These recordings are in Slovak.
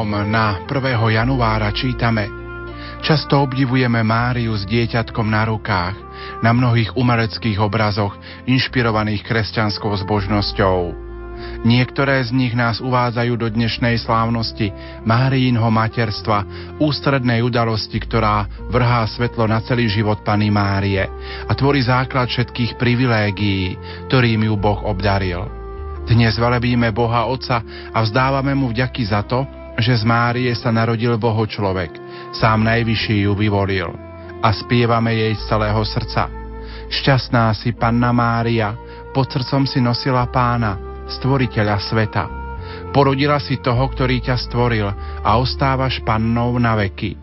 Bohom na 1. januára čítame Často obdivujeme Máriu s dieťatkom na rukách, na mnohých umeleckých obrazoch, inšpirovaných kresťanskou zbožnosťou. Niektoré z nich nás uvádzajú do dnešnej slávnosti Máriinho materstva, ústrednej udalosti, ktorá vrhá svetlo na celý život Pany Márie a tvorí základ všetkých privilégií, ktorým ju Boh obdaril. Dnes velebíme Boha Otca a vzdávame mu vďaky za to, že z Márie sa narodil Boho človek, sám najvyšší ju vyvolil a spievame jej z celého srdca. Šťastná si Panna Mária, pod srdcom si nosila pána, stvoriteľa sveta. Porodila si toho, ktorý ťa stvoril a ostávaš pannou na veky.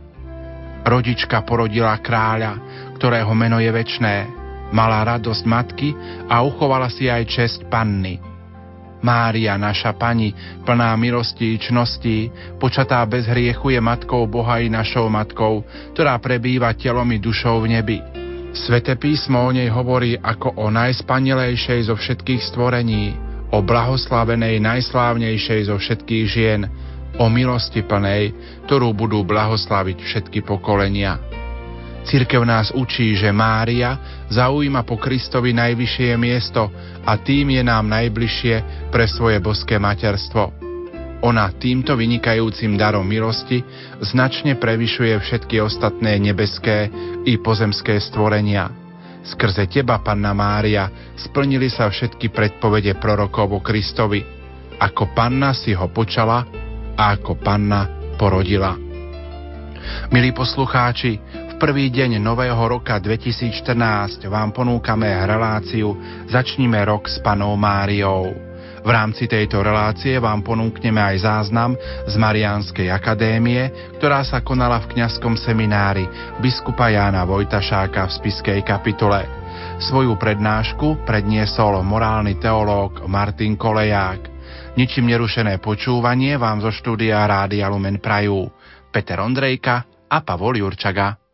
Rodička porodila kráľa, ktorého meno je večné. Mala radosť matky a uchovala si aj česť panny. Mária, naša pani, plná milosti i čností, počatá bez hriechu je matkou Boha i našou matkou, ktorá prebýva telom i dušou v nebi. Svete písmo o nej hovorí ako o najspanilejšej zo všetkých stvorení o blahoslavenej najslávnejšej zo všetkých žien, o milosti plnej, ktorú budú blahoslaviť všetky pokolenia. Cirkev nás učí, že Mária zaujíma po Kristovi najvyššie miesto a tým je nám najbližšie pre svoje boské materstvo. Ona týmto vynikajúcim darom milosti značne prevyšuje všetky ostatné nebeské i pozemské stvorenia. Skrze teba, Panna Mária, splnili sa všetky predpovede prorokov o Kristovi. Ako panna si ho počala a ako panna porodila. Milí poslucháči, prvý deň nového roka 2014 vám ponúkame reláciu Začnime rok s panou Máriou. V rámci tejto relácie vám ponúkneme aj záznam z Mariánskej akadémie, ktorá sa konala v kňazskom seminári biskupa Jána Vojtašáka v spiskej kapitule. Svoju prednášku predniesol morálny teológ Martin Koleják. Ničím nerušené počúvanie vám zo štúdia Rádia Lumen Prajú. Peter Ondrejka a Pavol Jurčaga.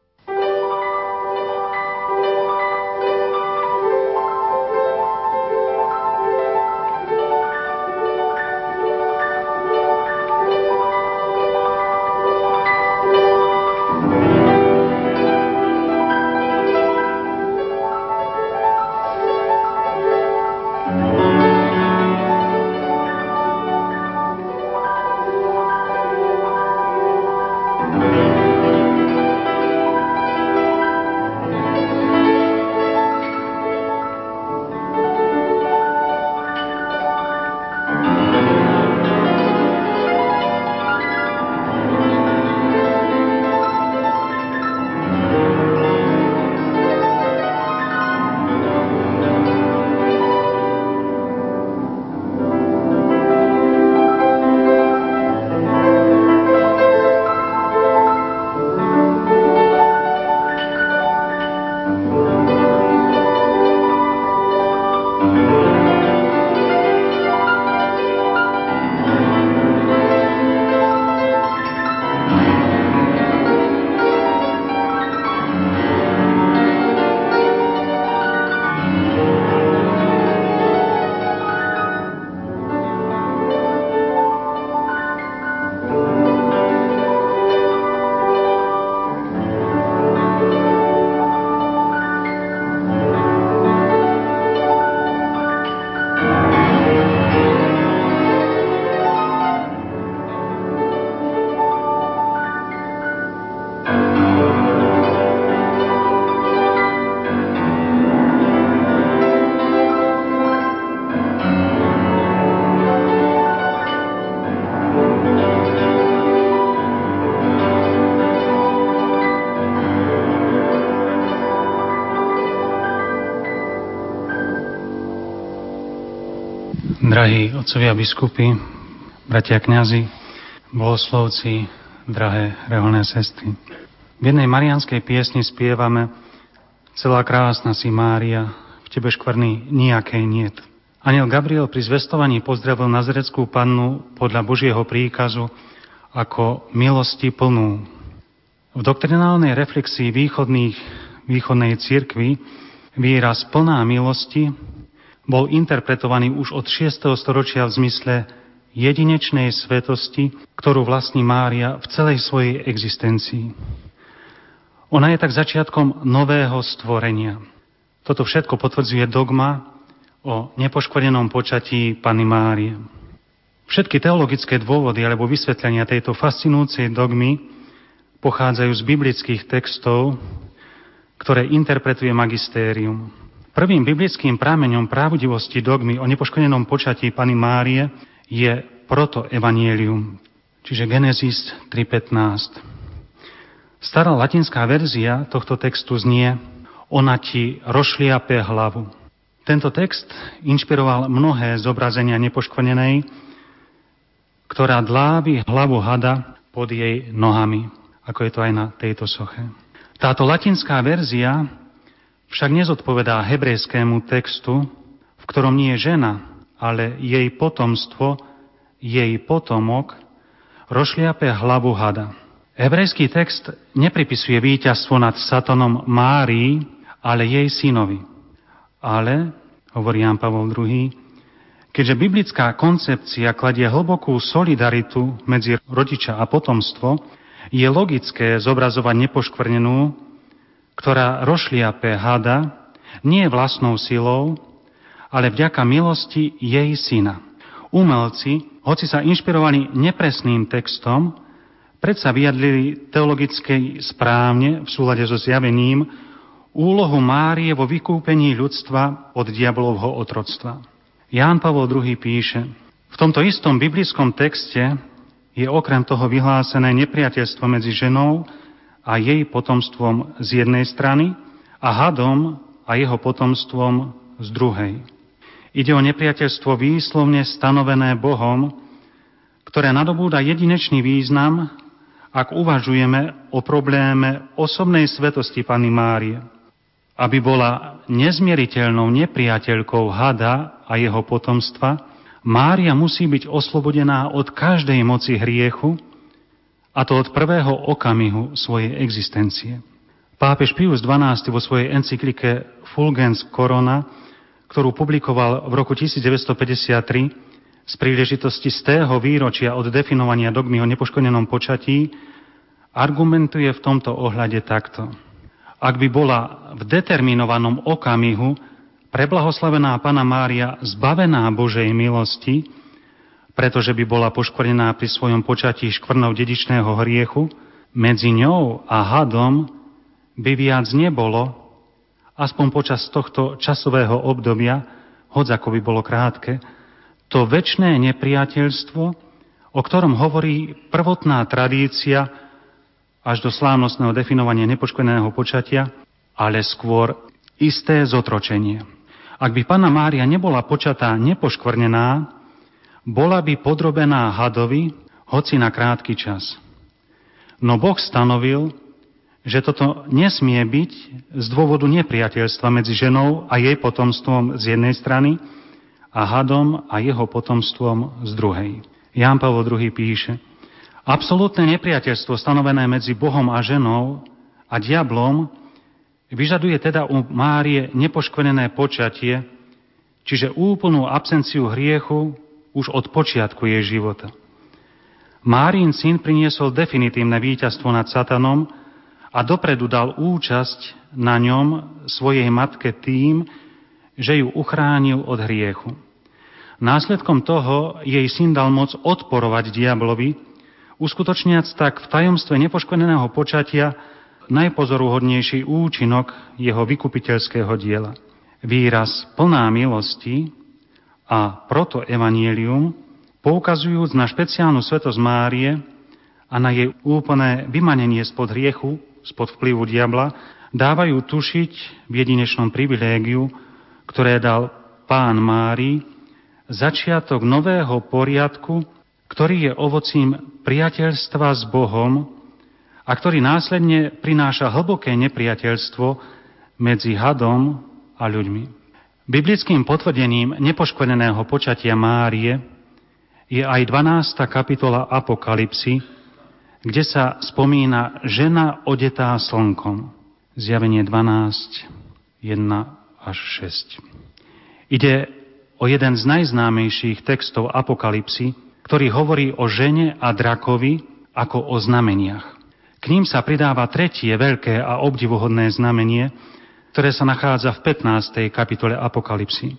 Otcovia biskupy, bratia kňazi, bohoslovci, drahé reholné sestry. V jednej marianskej piesni spievame Celá krásna si Mária, v tebe škvrny nijakej niet. Aniel Gabriel pri zvestovaní pozdravil nazareckú pannu podľa Božieho príkazu ako milosti plnú. V doktrinálnej reflexii východných, východnej cirkvi výraz plná milosti bol interpretovaný už od 6. storočia v zmysle jedinečnej svetosti, ktorú vlastní Mária v celej svojej existencii. Ona je tak začiatkom nového stvorenia. Toto všetko potvrdzuje dogma o nepoškvrnenom počatí Pany Márie. Všetky teologické dôvody alebo vysvetlenia tejto fascinujúcej dogmy pochádzajú z biblických textov, ktoré interpretuje magistérium. Prvým biblickým prámeňom pravdivosti dogmy o nepoškodenom počatí Pany Márie je protoevanielium, čiže Genesis 3.15. Stará latinská verzia tohto textu znie Ona ti rošliape hlavu. Tento text inšpiroval mnohé zobrazenia nepoškvrnenej, ktorá dlávi hlavu hada pod jej nohami, ako je to aj na tejto soche. Táto latinská verzia však nezodpovedá hebrejskému textu, v ktorom nie je žena, ale jej potomstvo, jej potomok, rošliape hlavu hada. Hebrejský text nepripisuje víťazstvo nad Satanom Márii, ale jej synovi. Ale, hovorí Jan Pavol II, keďže biblická koncepcia kladie hlbokú solidaritu medzi rodiča a potomstvo, je logické zobrazovať nepoškvrnenú, ktorá rošliape hada nie vlastnou silou, ale vďaka milosti jej syna. Umelci, hoci sa inšpirovali nepresným textom, predsa vyjadlili teologicky správne v súlade so zjavením úlohu Márie vo vykúpení ľudstva od diablovho otroctva. Ján Pavol II píše, v tomto istom biblickom texte je okrem toho vyhlásené nepriateľstvo medzi ženou a jej potomstvom z jednej strany a hadom a jeho potomstvom z druhej. Ide o nepriateľstvo výslovne stanovené Bohom, ktoré nadobúda jedinečný význam ak uvažujeme o probléme osobnej svetosti Pany Márie, aby bola nezmieriteľnou nepriateľkou hada a jeho potomstva, Mária musí byť oslobodená od každej moci hriechu, a to od prvého okamihu svojej existencie. Pápež Pius XII vo svojej encyklike Fulgens Corona, ktorú publikoval v roku 1953, z príležitosti z tého výročia od definovania dogmy o nepoškodenom počatí argumentuje v tomto ohľade takto. Ak by bola v determinovanom okamihu preblahoslavená Pana Mária zbavená Božej milosti, pretože by bola poškvrnená pri svojom počatí škvrnou dedičného hriechu, medzi ňou a hadom by viac nebolo, aspoň počas tohto časového obdobia, hoď ako by bolo krátke, to väčšné nepriateľstvo, o ktorom hovorí prvotná tradícia až do slávnostného definovania nepoškveného počatia, ale skôr isté zotročenie. Ak by Pana Mária nebola počatá nepoškvrnená, bola by podrobená hadovi, hoci na krátky čas. No Boh stanovil, že toto nesmie byť z dôvodu nepriateľstva medzi ženou a jej potomstvom z jednej strany a hadom a jeho potomstvom z druhej. Ján Pavol II píše, absolútne nepriateľstvo stanovené medzi Bohom a ženou a diablom vyžaduje teda u Márie nepoškvenené počatie, čiže úplnú absenciu hriechu už od počiatku jej života. Márin syn priniesol definitívne víťazstvo nad Satanom a dopredu dal účasť na ňom svojej matke tým, že ju uchránil od hriechu. Následkom toho jej syn dal moc odporovať diablovi, uskutočniac tak v tajomstve nepoškodeného počatia najpozoruhodnejší účinok jeho vykupiteľského diela. Výraz plná milosti a proto evanielium poukazujúc na špeciálnu svetosť Márie a na jej úplné vymanenie spod hriechu, spod vplyvu diabla, dávajú tušiť v jedinečnom privilégiu, ktoré dal pán Mári, začiatok nového poriadku, ktorý je ovocím priateľstva s Bohom a ktorý následne prináša hlboké nepriateľstvo medzi hadom a ľuďmi. Biblickým potvrdením nepoškvrneného počatia Márie je aj 12. kapitola Apokalipsy, kde sa spomína žena odetá slnkom. Zjavenie 12, 1 až 6. Ide o jeden z najznámejších textov Apokalipsy, ktorý hovorí o žene a drakovi ako o znameniach. K ním sa pridáva tretie veľké a obdivuhodné znamenie, ktoré sa nachádza v 15. kapitole Apokalipsy.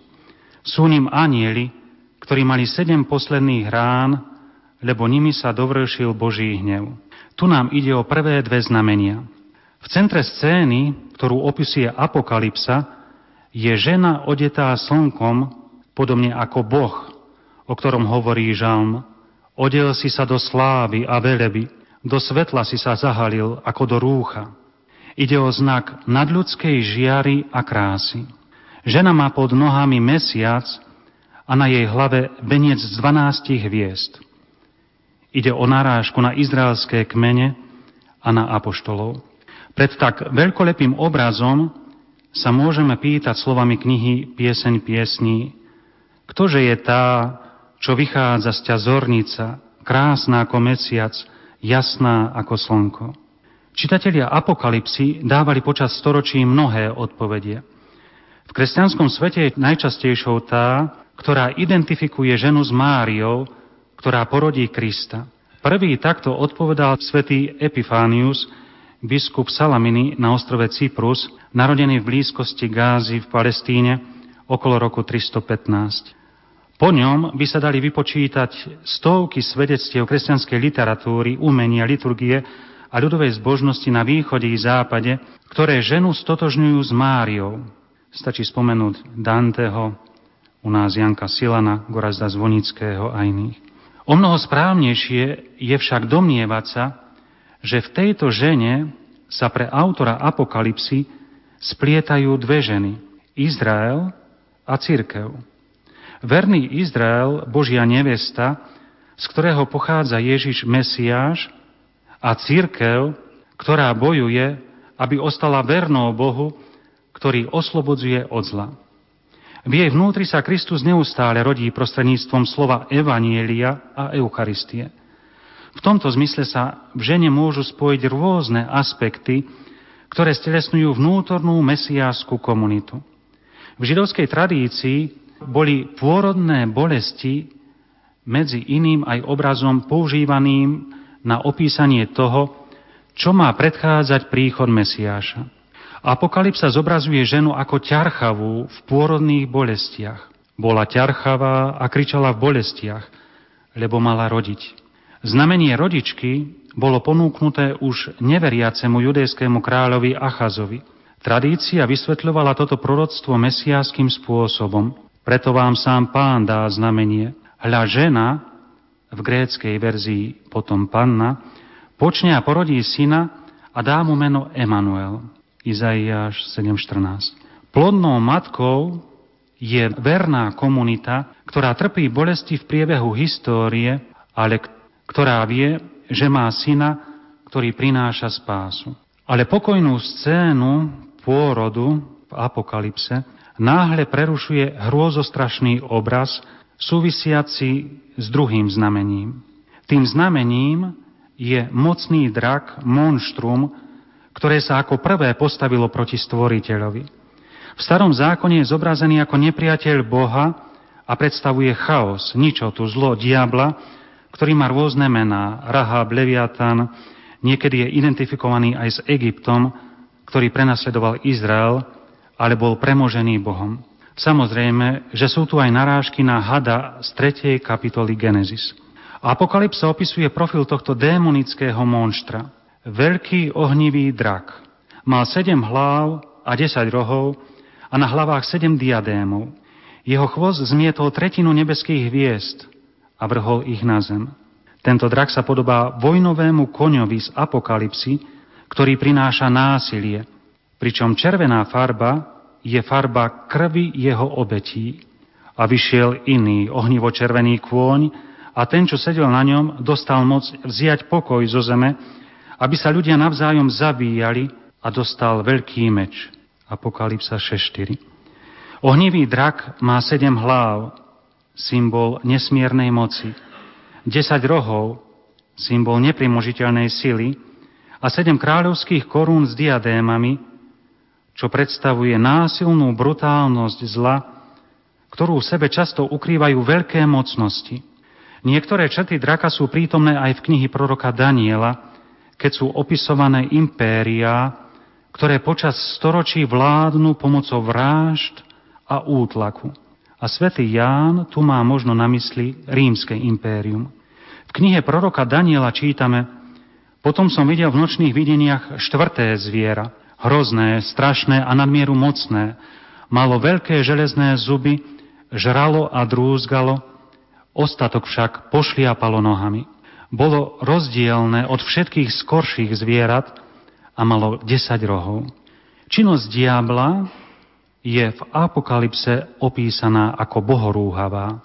Sú ním anieli, ktorí mali sedem posledných rán, lebo nimi sa dovršil Boží hnev. Tu nám ide o prvé dve znamenia. V centre scény, ktorú opisuje Apokalypsa, je žena odetá slnkom, podobne ako Boh, o ktorom hovorí Žalm. Odel si sa do slávy a veleby, do svetla si sa zahalil ako do rúcha. Ide o znak nadľudskej žiary a krásy. Žena má pod nohami mesiac a na jej hlave veniec z dvanástich hviezd. Ide o narážku na izraelské kmene a na apoštolov. Pred tak veľkolepým obrazom sa môžeme pýtať slovami knihy Pieseň piesní, ktože je tá, čo vychádza z ťa zornica, krásna ako mesiac, jasná ako slnko. Čitatelia Apokalipsy dávali počas storočí mnohé odpovedie. V kresťanskom svete je najčastejšou tá, ktorá identifikuje ženu s Máriou, ktorá porodí Krista. Prvý takto odpovedal svätý Epifánius, biskup Salaminy na ostrove Cyprus, narodený v blízkosti Gázy v Palestíne okolo roku 315. Po ňom by sa dali vypočítať stovky svedectiev kresťanskej literatúry, umenia, liturgie a ľudovej zbožnosti na východe i západe, ktoré ženu stotožňujú s Máriou. Stačí spomenúť Danteho, u nás Janka Silana, Gorazda Zvonického a iných. O mnoho správnejšie je však domnievať sa, že v tejto žene sa pre autora Apokalipsy splietajú dve ženy, Izrael a církev. Verný Izrael, Božia nevesta, z ktorého pochádza Ježiš Mesiáš a církev, ktorá bojuje, aby ostala vernou Bohu, ktorý oslobodzuje od zla. V jej vnútri sa Kristus neustále rodí prostredníctvom slova Evanielia a Eucharistie. V tomto zmysle sa v žene môžu spojiť rôzne aspekty, ktoré stelesňujú vnútornú mesiáskú komunitu. V židovskej tradícii boli pôrodné bolesti medzi iným aj obrazom používaným na opísanie toho, čo má predchádzať príchod Mesiáša. Apokalypsa zobrazuje ženu ako ťarchavú v pôrodných bolestiach. Bola ťarchavá a kričala v bolestiach, lebo mala rodiť. Znamenie rodičky bolo ponúknuté už neveriacemu judejskému kráľovi Achazovi. Tradícia vysvetľovala toto proroctvo mesiáským spôsobom. Preto vám sám pán dá znamenie. Hľa žena, v gréckej verzii potom panna, počne a porodí syna a dá mu meno Emanuel. Izaiáš 7.14. Plodnou matkou je verná komunita, ktorá trpí bolesti v priebehu histórie, ale ktorá vie, že má syna, ktorý prináša spásu. Ale pokojnú scénu pôrodu v apokalypse náhle prerušuje hrôzostrašný obraz súvisiaci s druhým znamením. Tým znamením je mocný drak, monštrum, ktoré sa ako prvé postavilo proti stvoriteľovi. V starom zákone je zobrazený ako nepriateľ Boha a predstavuje chaos, ničotu, zlo, diabla, ktorý má rôzne mená. Rahab, Leviatan, niekedy je identifikovaný aj s Egyptom, ktorý prenasledoval Izrael, ale bol premožený Bohom. Samozrejme, že sú tu aj narážky na hada z 3. kapitoly Genesis. Apokalypsa opisuje profil tohto démonického monštra. Veľký ohnivý drak. Mal sedem hlav a desať rohov a na hlavách sedem diadémov. Jeho chvost zmietol tretinu nebeských hviezd a vrhol ich na zem. Tento drak sa podobá vojnovému koňovi z apokalipsy, ktorý prináša násilie, pričom červená farba je farba krvi jeho obetí. A vyšiel iný ohnivo-červený kôň a ten, čo sedel na ňom, dostal moc vziať pokoj zo zeme, aby sa ľudia navzájom zabíjali a dostal veľký meč. Apokalypsa 6.4. Ohnivý drak má sedem hlav, symbol nesmiernej moci, desať rohov, symbol neprimožiteľnej sily a sedem kráľovských korún s diadémami, čo predstavuje násilnú brutálnosť zla, ktorú v sebe často ukrývajú veľké mocnosti. Niektoré črty draka sú prítomné aj v knihy proroka Daniela, keď sú opisované impéria, ktoré počas storočí vládnu pomocou vrážd a útlaku. A svätý Ján tu má možno na mysli rímske impérium. V knihe proroka Daniela čítame Potom som videl v nočných videniach štvrté zviera, hrozné, strašné a nadmieru mocné. Malo veľké železné zuby, žralo a drúzgalo, ostatok však pošliapalo nohami bolo rozdielne od všetkých skorších zvierat a malo 10 rohov. Činnosť diabla je v apokalypse opísaná ako bohorúhavá.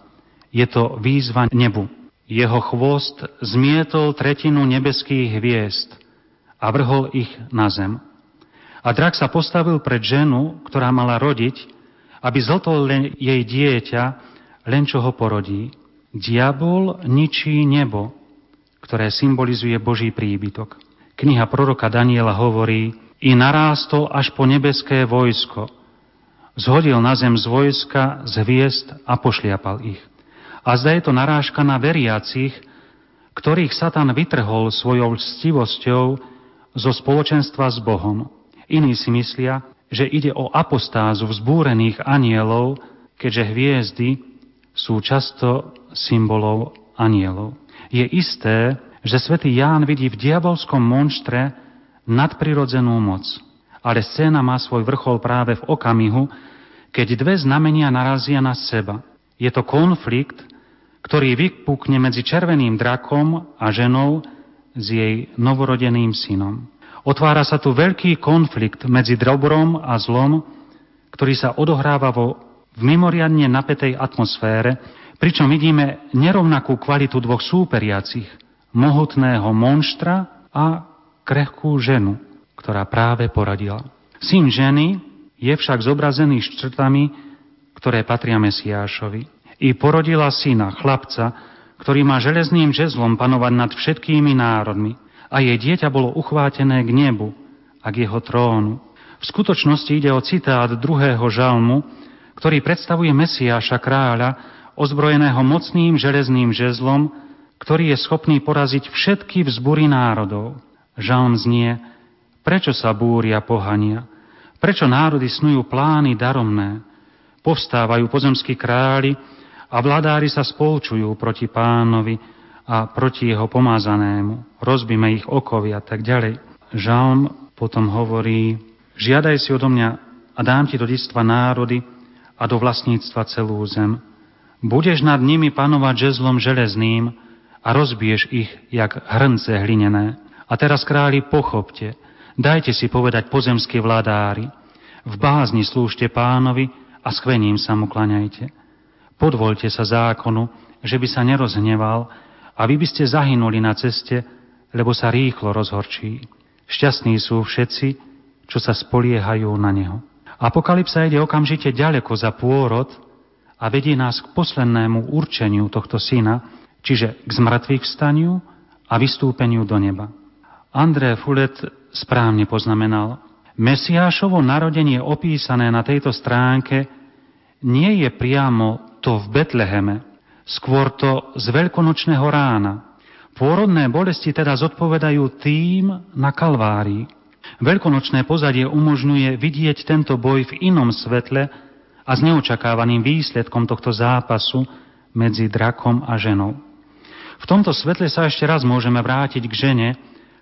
Je to výzva nebu. Jeho chvost zmietol tretinu nebeských hviezd a vrhol ich na zem. A drak sa postavil pred ženu, ktorá mala rodiť, aby zltol len jej dieťa, len čo ho porodí. Diabol ničí nebo, ktoré symbolizuje Boží príbytok. Kniha proroka Daniela hovorí, i narástol až po nebeské vojsko. Zhodil na zem z vojska, z hviezd a pošliapal ich. A zda je to narážka na veriacich, ktorých Satan vytrhol svojou lstivosťou zo spoločenstva s Bohom. Iní si myslia, že ide o apostázu vzbúrených anielov, keďže hviezdy sú často symbolov anielov. Je isté, že svätý Ján vidí v diabolskom monštre nadprirodzenú moc. Ale scéna má svoj vrchol práve v okamihu, keď dve znamenia narazia na seba. Je to konflikt, ktorý vypukne medzi červeným drakom a ženou s jej novorodeným synom. Otvára sa tu veľký konflikt medzi dobrom a zlom, ktorý sa odohráva vo, v mimoriadne napätej atmosfére, Pričom vidíme nerovnakú kvalitu dvoch súperiacich, mohutného monštra a krehkú ženu, ktorá práve poradila. Syn ženy je však zobrazený štrtami, ktoré patria Mesiášovi. I porodila syna, chlapca, ktorý má železným žezlom panovať nad všetkými národmi. A jej dieťa bolo uchvátené k nebu a k jeho trónu. V skutočnosti ide o citát druhého žalmu, ktorý predstavuje Mesiáša kráľa, ozbrojeného mocným železným žezlom, ktorý je schopný poraziť všetky vzbury národov. Žalm znie, prečo sa búria pohania, prečo národy snujú plány daromné, povstávajú pozemskí králi a vladári sa spolčujú proti pánovi a proti jeho pomázanému. Rozbíme ich okovy a tak ďalej. Žalm potom hovorí, žiadaj si odo mňa a dám ti do distva národy a do vlastníctva celú zem. Budeš nad nimi panovať žezlom železným a rozbiješ ich, jak hrnce hlinené. A teraz, králi, pochopte, dajte si povedať pozemskí vládári, v bázni slúžte pánovi a skvením sa mu klaňajte. Podvolte sa zákonu, že by sa nerozhneval a vy by ste zahynuli na ceste, lebo sa rýchlo rozhorčí. Šťastní sú všetci, čo sa spoliehajú na neho. Apokalypsa ide okamžite ďaleko za pôrod, a vedie nás k poslednému určeniu tohto syna, čiže k zmrtvých vstaniu a vystúpeniu do neba. André Fulet správne poznamenal, Mesiášovo narodenie opísané na tejto stránke nie je priamo to v Betleheme, skôr to z veľkonočného rána. Pôrodné bolesti teda zodpovedajú tým na Kalvárii. Veľkonočné pozadie umožňuje vidieť tento boj v inom svetle, a s neočakávaným výsledkom tohto zápasu medzi drakom a ženou. V tomto svetle sa ešte raz môžeme vrátiť k žene,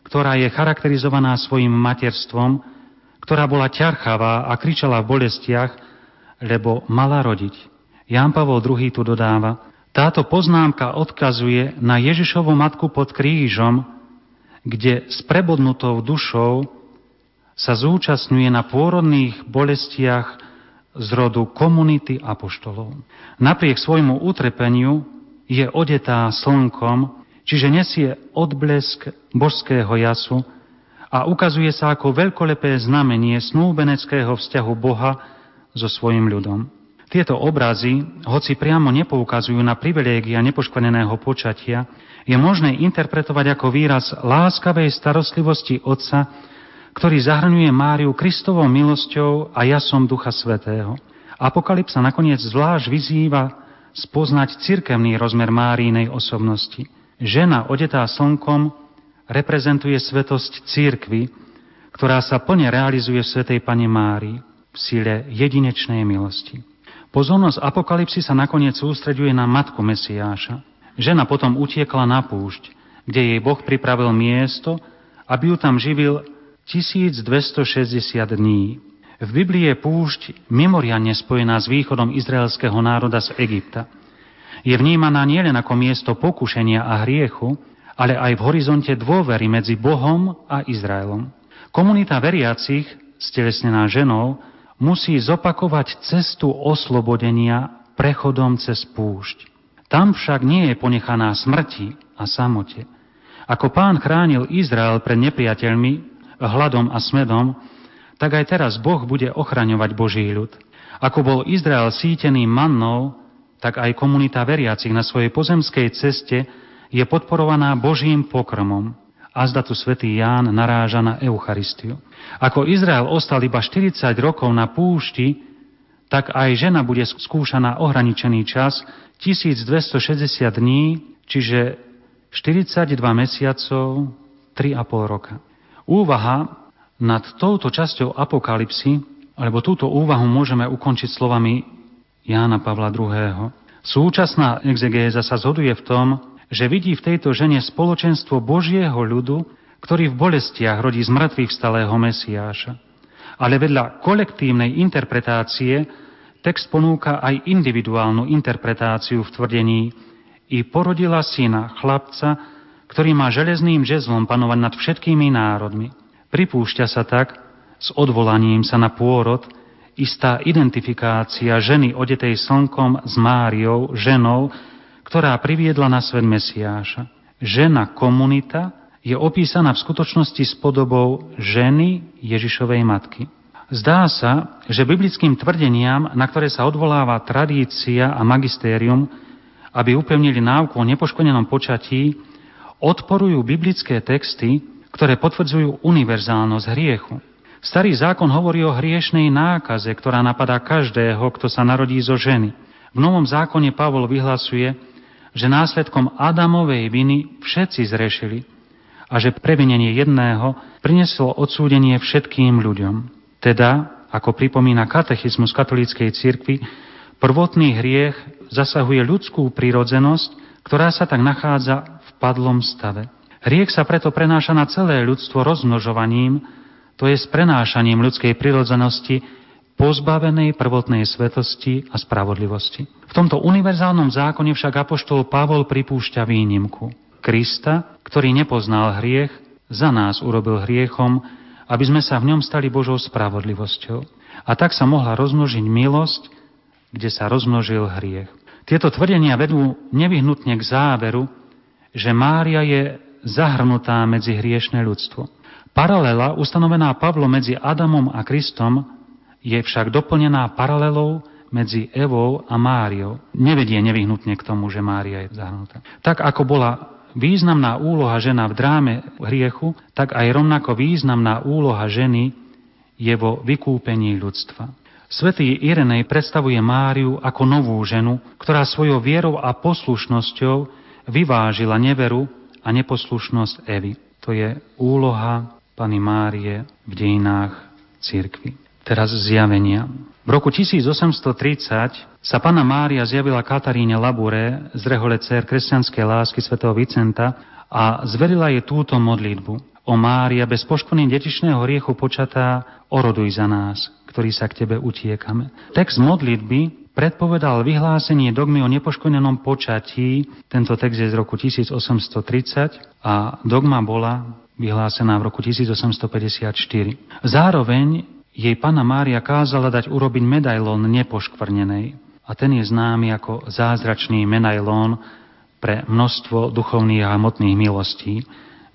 ktorá je charakterizovaná svojim materstvom, ktorá bola ťarchavá a kričala v bolestiach, lebo mala rodiť. Ján Pavol II tu dodáva, táto poznámka odkazuje na Ježišovu matku pod krížom, kde s prebodnutou dušou sa zúčastňuje na pôrodných bolestiach z rodu komunity apoštolov. Napriek svojmu utrpeniu je odetá slnkom, čiže nesie odblesk božského jasu a ukazuje sa ako veľkolepé znamenie snúbeneckého vzťahu Boha so svojim ľudom. Tieto obrazy, hoci priamo nepoukazujú na privilégia nepoškvrneného počatia, je možné interpretovať ako výraz láskavej starostlivosti Otca ktorý zahrňuje Máriu Kristovou milosťou a jasom Ducha Svetého. Apokalypsa nakoniec zvlášť vyzýva spoznať cirkevný rozmer Márínej osobnosti. Žena odetá slnkom reprezentuje svetosť církvy, ktorá sa plne realizuje v Svetej Pane Márii v sile jedinečnej milosti. Pozornosť apokalipsy sa nakoniec sústreďuje na matku Mesiáša. Žena potom utiekla na púšť, kde jej Boh pripravil miesto, aby ju tam živil 1260 dní. V Biblii je púšť mimoriadne spojená s východom izraelského národa z Egypta. Je vnímaná nielen ako miesto pokušenia a hriechu, ale aj v horizonte dôvery medzi Bohom a Izraelom. Komunita veriacich, stelesnená ženou, musí zopakovať cestu oslobodenia prechodom cez púšť. Tam však nie je ponechaná smrti a samote. Ako pán chránil Izrael pred nepriateľmi, hladom a smedom, tak aj teraz Boh bude ochraňovať Boží ľud. Ako bol Izrael sítený mannou, tak aj komunita veriacich na svojej pozemskej ceste je podporovaná Božím pokrmom. Azda tu svätý Ján naráža na Eucharistiu. Ako Izrael ostal iba 40 rokov na púšti, tak aj žena bude skúšaná ohraničený čas 1260 dní, čiže 42 mesiacov, 3,5 roka. Úvaha nad touto časťou apokalipsy, alebo túto úvahu môžeme ukončiť slovami Jána Pavla II. Súčasná exegéza sa zhoduje v tom, že vidí v tejto žene spoločenstvo Božieho ľudu, ktorý v bolestiach rodí z mŕtvych stalého Mesiáša. Ale vedľa kolektívnej interpretácie text ponúka aj individuálnu interpretáciu v tvrdení i porodila syna, chlapca, ktorý má železným žezlom panovať nad všetkými národmi. Pripúšťa sa tak, s odvolaním sa na pôrod, istá identifikácia ženy odetej slnkom s Máriou, ženou, ktorá priviedla na svet Mesiáša. Žena komunita je opísaná v skutočnosti s podobou ženy Ježišovej matky. Zdá sa, že biblickým tvrdeniam, na ktoré sa odvoláva tradícia a magistérium, aby upevnili náuku o nepoškodenom počatí, odporujú biblické texty, ktoré potvrdzujú univerzálnosť hriechu. Starý zákon hovorí o hriešnej nákaze, ktorá napadá každého, kto sa narodí zo ženy. V Novom zákone Pavol vyhlasuje, že následkom Adamovej viny všetci zrešili a že previnenie jedného prinieslo odsúdenie všetkým ľuďom. Teda, ako pripomína katechizmus katolíckej cirkvi, prvotný hriech zasahuje ľudskú prírodzenosť, ktorá sa tak nachádza v padlom stave. Hriech sa preto prenáša na celé ľudstvo rozmnožovaním, to je prenášaním ľudskej prirodzenosti pozbavenej prvotnej svetosti a spravodlivosti. V tomto univerzálnom zákone však apoštol Pavol pripúšťa výnimku. Krista, ktorý nepoznal hriech, za nás urobil hriechom, aby sme sa v ňom stali Božou spravodlivosťou. A tak sa mohla rozmnožiť milosť, kde sa rozmnožil hriech. Tieto tvrdenia vedú nevyhnutne k záveru, že Mária je zahrnutá medzi hriešne ľudstvo. Paralela ustanovená Pavlom medzi Adamom a Kristom je však doplnená paralelou medzi Evou a Máriou. Nevedie nevyhnutne k tomu, že Mária je zahrnutá. Tak ako bola významná úloha žena v dráme hriechu, tak aj rovnako významná úloha ženy je vo vykúpení ľudstva. Svetý Irenej predstavuje Máriu ako novú ženu, ktorá svojou vierou a poslušnosťou vyvážila neveru a neposlušnosť Evy. To je úloha Pany Márie v dejinách cirkvi. Teraz zjavenia. V roku 1830 sa Pana Mária zjavila Kataríne Labure z rehole cer kresťanskej lásky svätého Vicenta a zverila jej túto modlitbu. O Mária, bez poškodným detičného riechu počatá, oroduj za nás, ktorí sa k Tebe utiekame. Text modlitby predpovedal vyhlásenie dogmy o nepoškodenom počatí. Tento text je z roku 1830 a dogma bola vyhlásená v roku 1854. Zároveň jej pana Mária kázala dať urobiť medailón nepoškvrnenej. A ten je známy ako zázračný medailón pre množstvo duchovných a hmotných milostí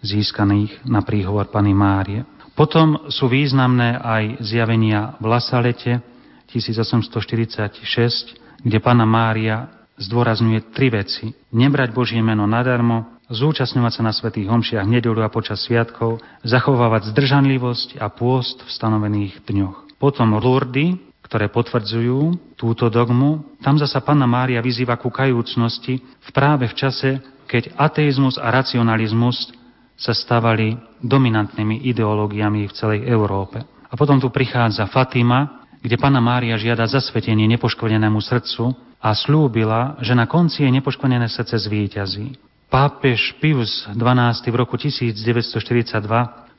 získaných na príhovor Pany Márie. Potom sú významné aj zjavenia v Lasalete 1846, kde Pana Mária zdôrazňuje tri veci. Nebrať Božie meno nadarmo, zúčastňovať sa na svetých homšiach nedelu a počas sviatkov, zachovávať zdržanlivosť a pôst v stanovených dňoch. Potom Lurdy, ktoré potvrdzujú túto dogmu. Tam zasa Panna Mária vyzýva ku kajúcnosti v práve v čase, keď ateizmus a racionalizmus sa stávali dominantnými ideológiami v celej Európe. A potom tu prichádza Fatima, kde Pana Mária žiada zasvetenie nepoškvrnenému srdcu a slúbila, že na konci jej nepoškvrnené srdce zvíťazí. Pápež Pius XII v roku 1942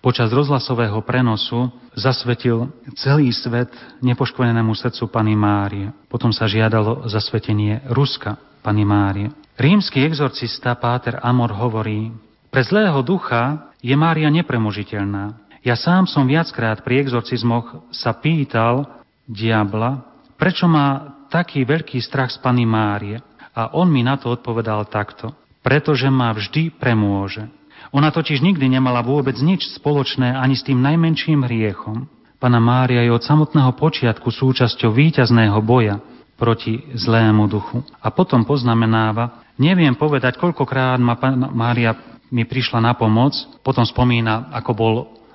počas rozhlasového prenosu zasvetil celý svet nepoškvrnenému srdcu Pany Márie. Potom sa žiadalo zasvetenie Ruska Pany Márie. Rímsky exorcista Páter Amor hovorí, pre zlého ducha je Mária nepremožiteľná. Ja sám som viackrát pri exorcizmoch sa pýtal diabla, prečo má taký veľký strach z Pany Márie. A on mi na to odpovedal takto. Pretože ma vždy premôže. Ona totiž nikdy nemala vôbec nič spoločné ani s tým najmenším hriechom. Pana Mária je od samotného počiatku súčasťou víťazného boja proti zlému duchu. A potom poznamenáva, neviem povedať, koľkokrát ma Pana Mária mi prišla na pomoc, potom spomína, ako bol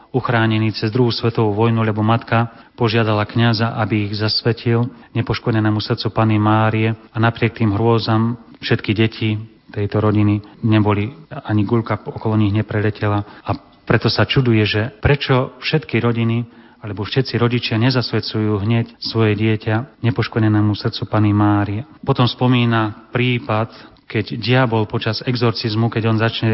uchránený cez druhú svetovú vojnu, lebo matka požiadala kňaza, aby ich zasvetil nepoškodenému srdcu Pany Márie a napriek tým hrôzam všetky deti tejto rodiny neboli, ani gulka okolo nich nepreletela a preto sa čuduje, že prečo všetky rodiny alebo všetci rodičia nezasvedcujú hneď svoje dieťa nepoškodenému srdcu Pany Márie. Potom spomína prípad, keď diabol počas exorcizmu, keď on začne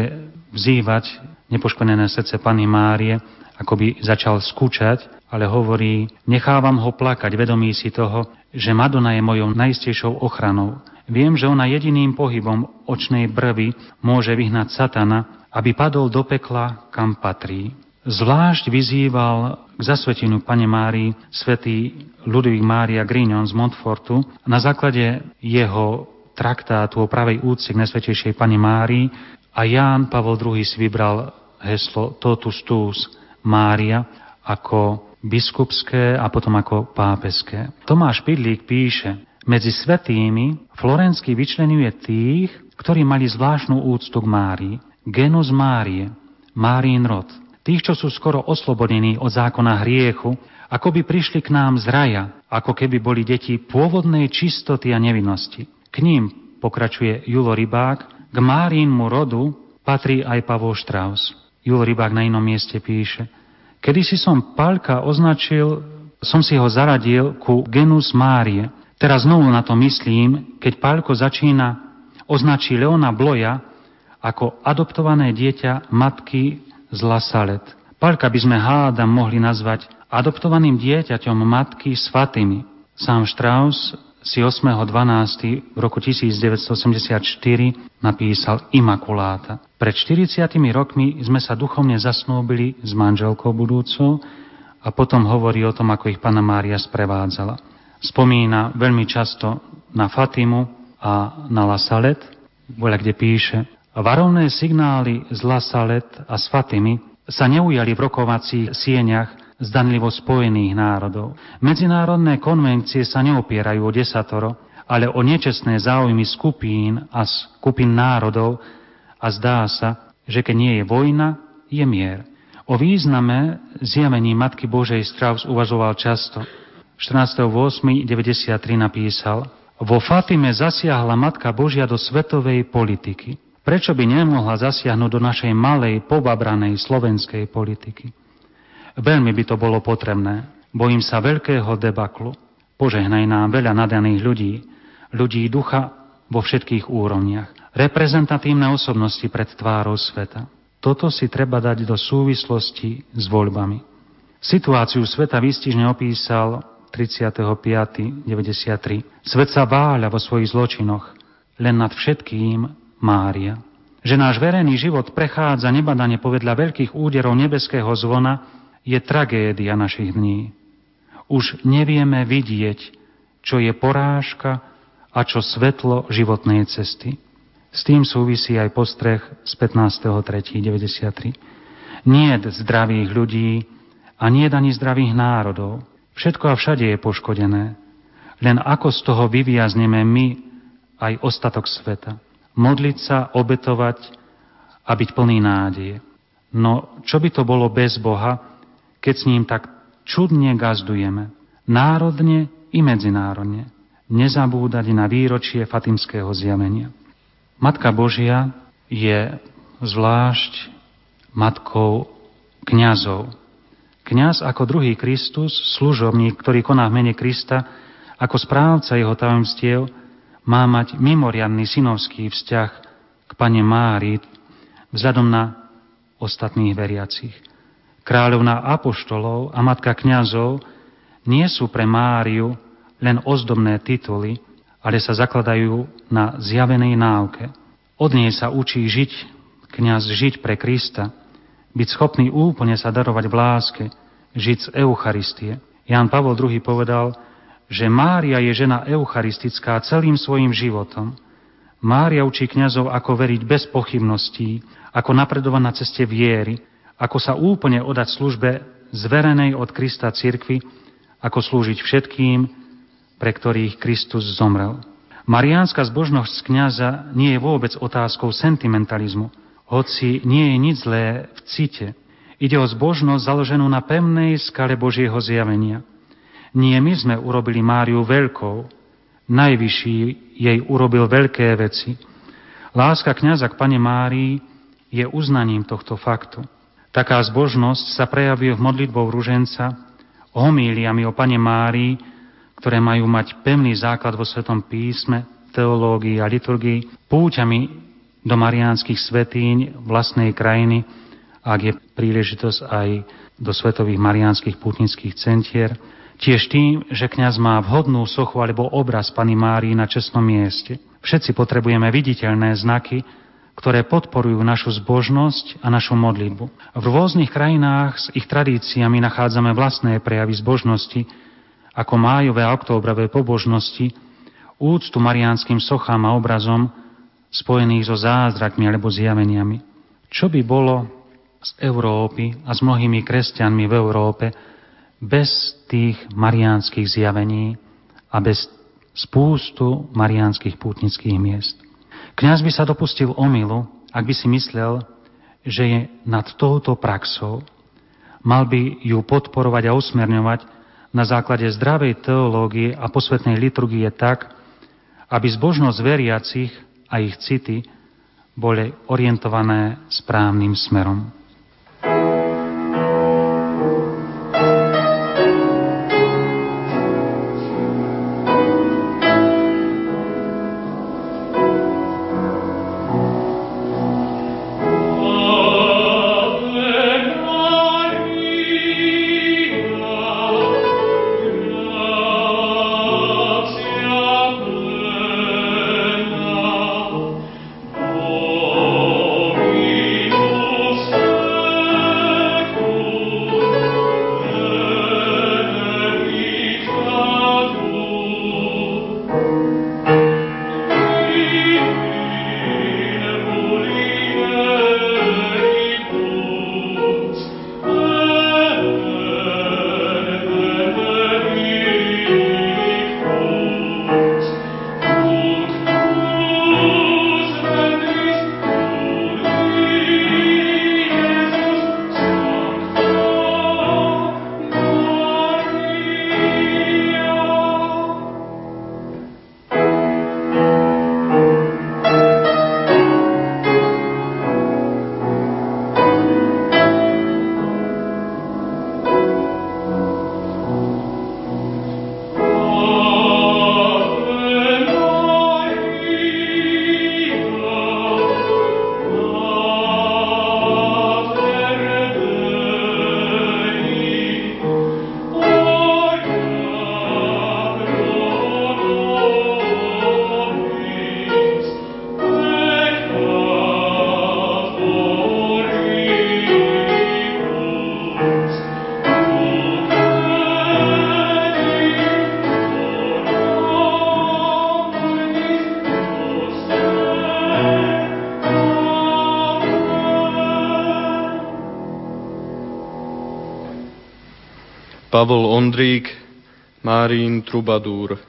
vzývať nepoškodené srdce Pany Márie, ako by začal skúčať, ale hovorí, nechávam ho plakať, vedomí si toho, že Madonna je mojou najistejšou ochranou. Viem, že ona jediným pohybom očnej brvy môže vyhnať satana, aby padol do pekla, kam patrí. Zvlášť vyzýval k zasveteniu Pane Márii svätý Ludvík Mária Grignon z Montfortu na základe jeho traktátu o pravej úcte k nesvetejšej Pane Márii a Ján Pavol II si vybral heslo Totus Tus Mária ako biskupské a potom ako pápeské. Tomáš Pidlík píše, medzi svetými Florenský vyčlenuje tých, ktorí mali zvláštnu úctu k Márii. Genus Márie, Márín rod. Tých, čo sú skoro oslobodení od zákona hriechu, ako by prišli k nám z raja, ako keby boli deti pôvodnej čistoty a nevinnosti. K ním, pokračuje Julo Rybák, k Márínmu rodu patrí aj Pavol Strauss. Julo Rybák na inom mieste píše, Kedy si som Palka označil, som si ho zaradil ku genus Márie, Teraz znovu na to myslím, keď Pálko začína označí Leona Bloja ako adoptované dieťa matky z Lasalet. Pálka by sme hádam mohli nazvať adoptovaným dieťaťom matky s Fatými. Sám Strauss si 8.12. v roku 1984 napísal Imakuláta. Pred 40 rokmi sme sa duchovne zasnúbili s manželkou budúcou a potom hovorí o tom, ako ich Pana Mária sprevádzala spomína veľmi často na Fatimu a na Lasalet, voľa kde píše, varovné signály z Lasalet a z Fatimy sa neujali v rokovacích sieňach zdanlivo spojených národov. Medzinárodné konvencie sa neopierajú o desatoro, ale o nečestné záujmy skupín a skupín národov a zdá sa, že keď nie je vojna, je mier. O význame zjavení Matky Božej Strauss uvažoval často. 14.8.93 napísal Vo Fatime zasiahla Matka Božia do svetovej politiky. Prečo by nemohla zasiahnuť do našej malej, pobabranej slovenskej politiky? Veľmi by to bolo potrebné. Bojím sa veľkého debaklu. Požehnaj nám veľa nadaných ľudí, ľudí ducha vo všetkých úrovniach. Reprezentatívne osobnosti pred tvárou sveta. Toto si treba dať do súvislosti s voľbami. Situáciu sveta výstižne opísal 35.93. Svet sa váľa vo svojich zločinoch, len nad všetkým Mária. Že náš verejný život prechádza nebadane povedľa veľkých úderov nebeského zvona, je tragédia našich dní. Už nevieme vidieť, čo je porážka a čo svetlo životnej cesty. S tým súvisí aj postreh z 15.3.93. Nie zdravých ľudí a nie ani zdravých národov. Všetko a všade je poškodené. Len ako z toho vyviazneme my aj ostatok sveta. Modliť sa, obetovať a byť plný nádeje. No čo by to bolo bez Boha, keď s ním tak čudne gazdujeme? Národne i medzinárodne nezabúdať na výročie Fatimského zjavenia. Matka Božia je zvlášť matkou kňazov. Kňaz ako druhý Kristus, služobník, ktorý koná v mene Krista, ako správca jeho tajomstiev, má mať mimoriadný synovský vzťah k pane Mári vzhľadom na ostatných veriacich. Kráľovná apoštolov a matka kňazov nie sú pre Máriu len ozdobné tituly, ale sa zakladajú na zjavenej náuke. Od nej sa učí žiť, kňaz žiť pre Krista, byť schopný úplne sa darovať v láske, žiť z Eucharistie. Ján Pavol II povedal, že Mária je žena eucharistická celým svojim životom. Mária učí kňazov, ako veriť bez pochybností, ako napredovať na ceste viery, ako sa úplne odať službe zverenej od Krista cirkvi, ako slúžiť všetkým, pre ktorých Kristus zomrel. Mariánska zbožnosť kniaza nie je vôbec otázkou sentimentalizmu, hoci nie je nič zlé v cite. Ide o zbožnosť založenú na pevnej skale Božieho zjavenia. Nie my sme urobili Máriu veľkou, najvyšší jej urobil veľké veci. Láska kniaza k pane Márii je uznaním tohto faktu. Taká zbožnosť sa prejavuje v modlitbou ruženca, homíliami o pane Márii, ktoré majú mať pevný základ vo Svetom písme, teológii a liturgii, púťami do mariánskych svetíň vlastnej krajiny, ak je príležitosť aj do svetových mariánskych pútnických centier, tiež tým, že kňaz má vhodnú sochu alebo obraz Pany Márii na čestnom mieste. Všetci potrebujeme viditeľné znaky, ktoré podporujú našu zbožnosť a našu modlitbu. V rôznych krajinách s ich tradíciami nachádzame vlastné prejavy zbožnosti, ako májové a októbrové pobožnosti, úctu mariánskym sochám a obrazom spojených so zázrakmi alebo zjaveniami. Čo by bolo z Európy a s mnohými kresťanmi v Európe bez tých mariánskych zjavení a bez spústu mariánskych pútnických miest? Kňaz by sa dopustil omilu, ak by si myslel, že je nad touto praxou. Mal by ju podporovať a usmerňovať na základe zdravej teológie a posvetnej liturgie tak, aby zbožnosť veriacich a ich city boli orientované správnym smerom. Pavol Ondrík, Márín Trubadúr.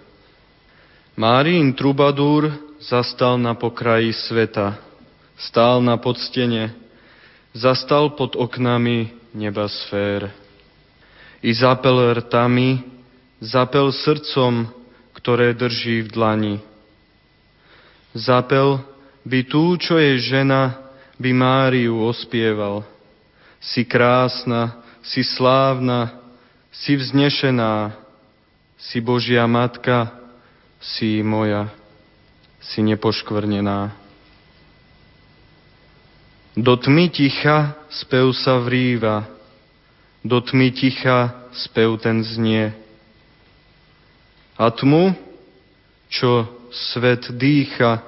Márín Trubadúr zastal na pokraji sveta, stál na podstene, zastal pod oknami neba sfér. I zapel rtami zapel srdcom, ktoré drží v dlani. Zapel by tú, čo je žena, by Máriu ospieval. Si krásna, si slávna, si vznešená, si Božia Matka, si moja, si nepoškvrnená. Do tmy ticha spev sa vrýva, do tmy ticha spev ten znie. A tmu, čo svet dýcha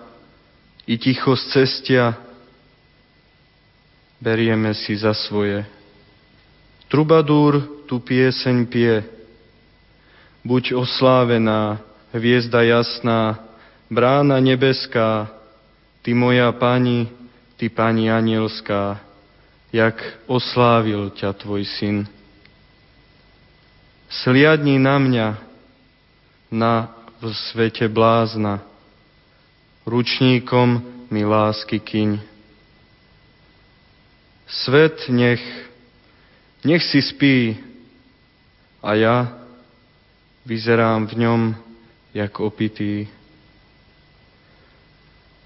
i ticho z cestia, berieme si za svoje. Trubadúr tu pieseň pie, buď oslávená, hviezda jasná, brána nebeská, ty moja pani, ty pani anielská, jak oslávil ťa tvoj syn. Sliadni na mňa, na v svete blázna, ručníkom mi lásky kyň. Svet nech, nech si spí a ja vyzerám v ňom jak opitý.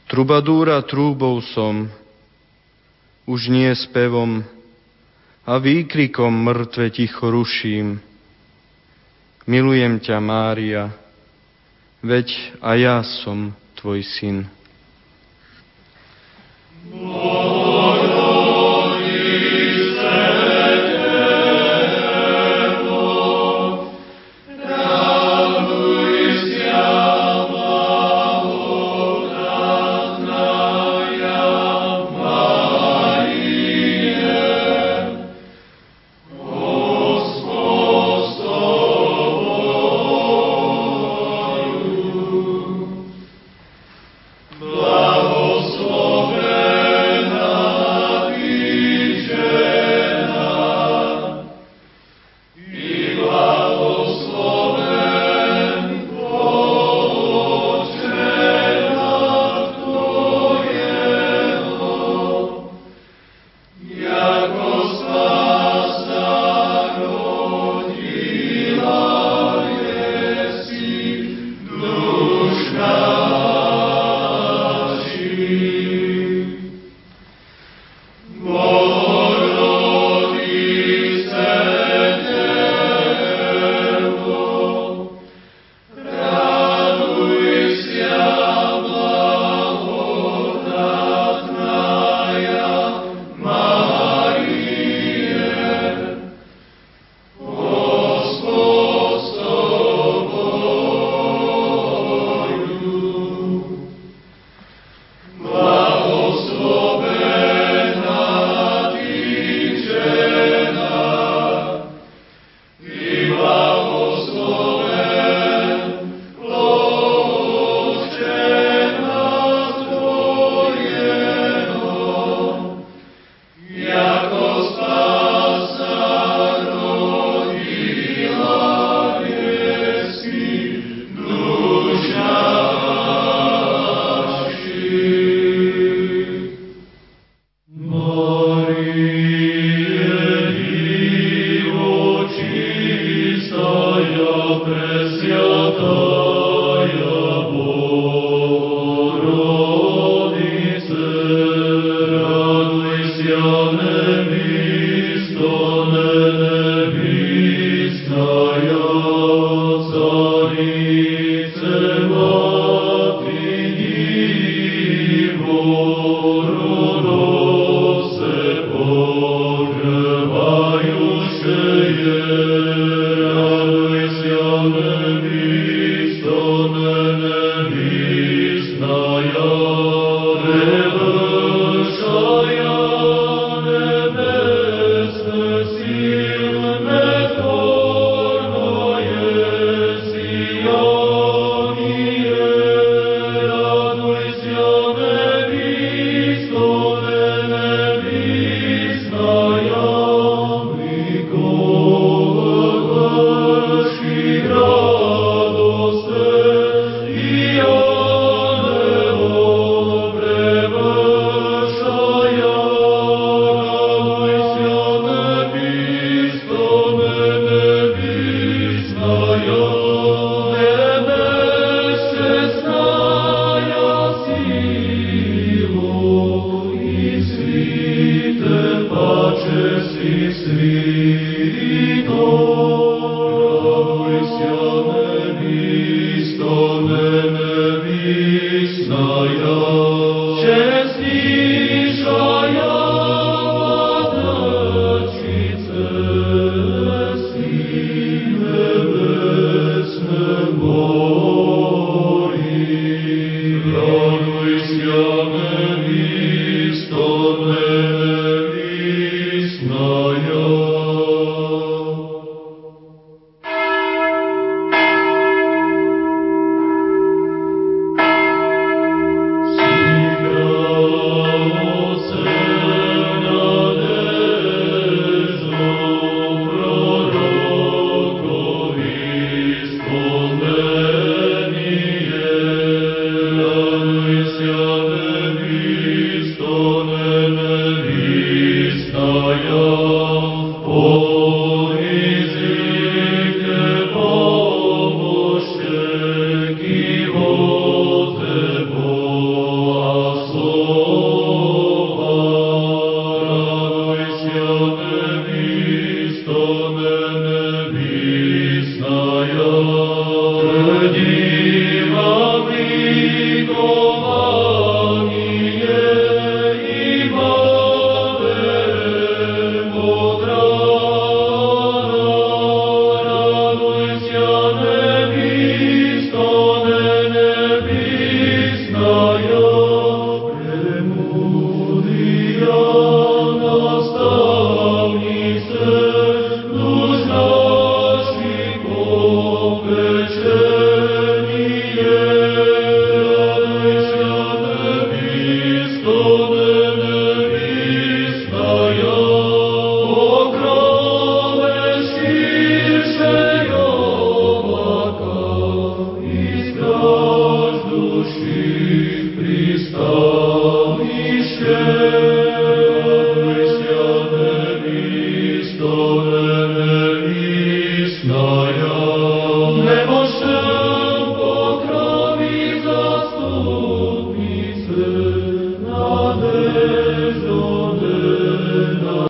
Trubadúra trúbou som, už nie spevom, a výkrikom mŕtve ticho ruším. Milujem ťa, Mária, veď a ja som tvoj syn.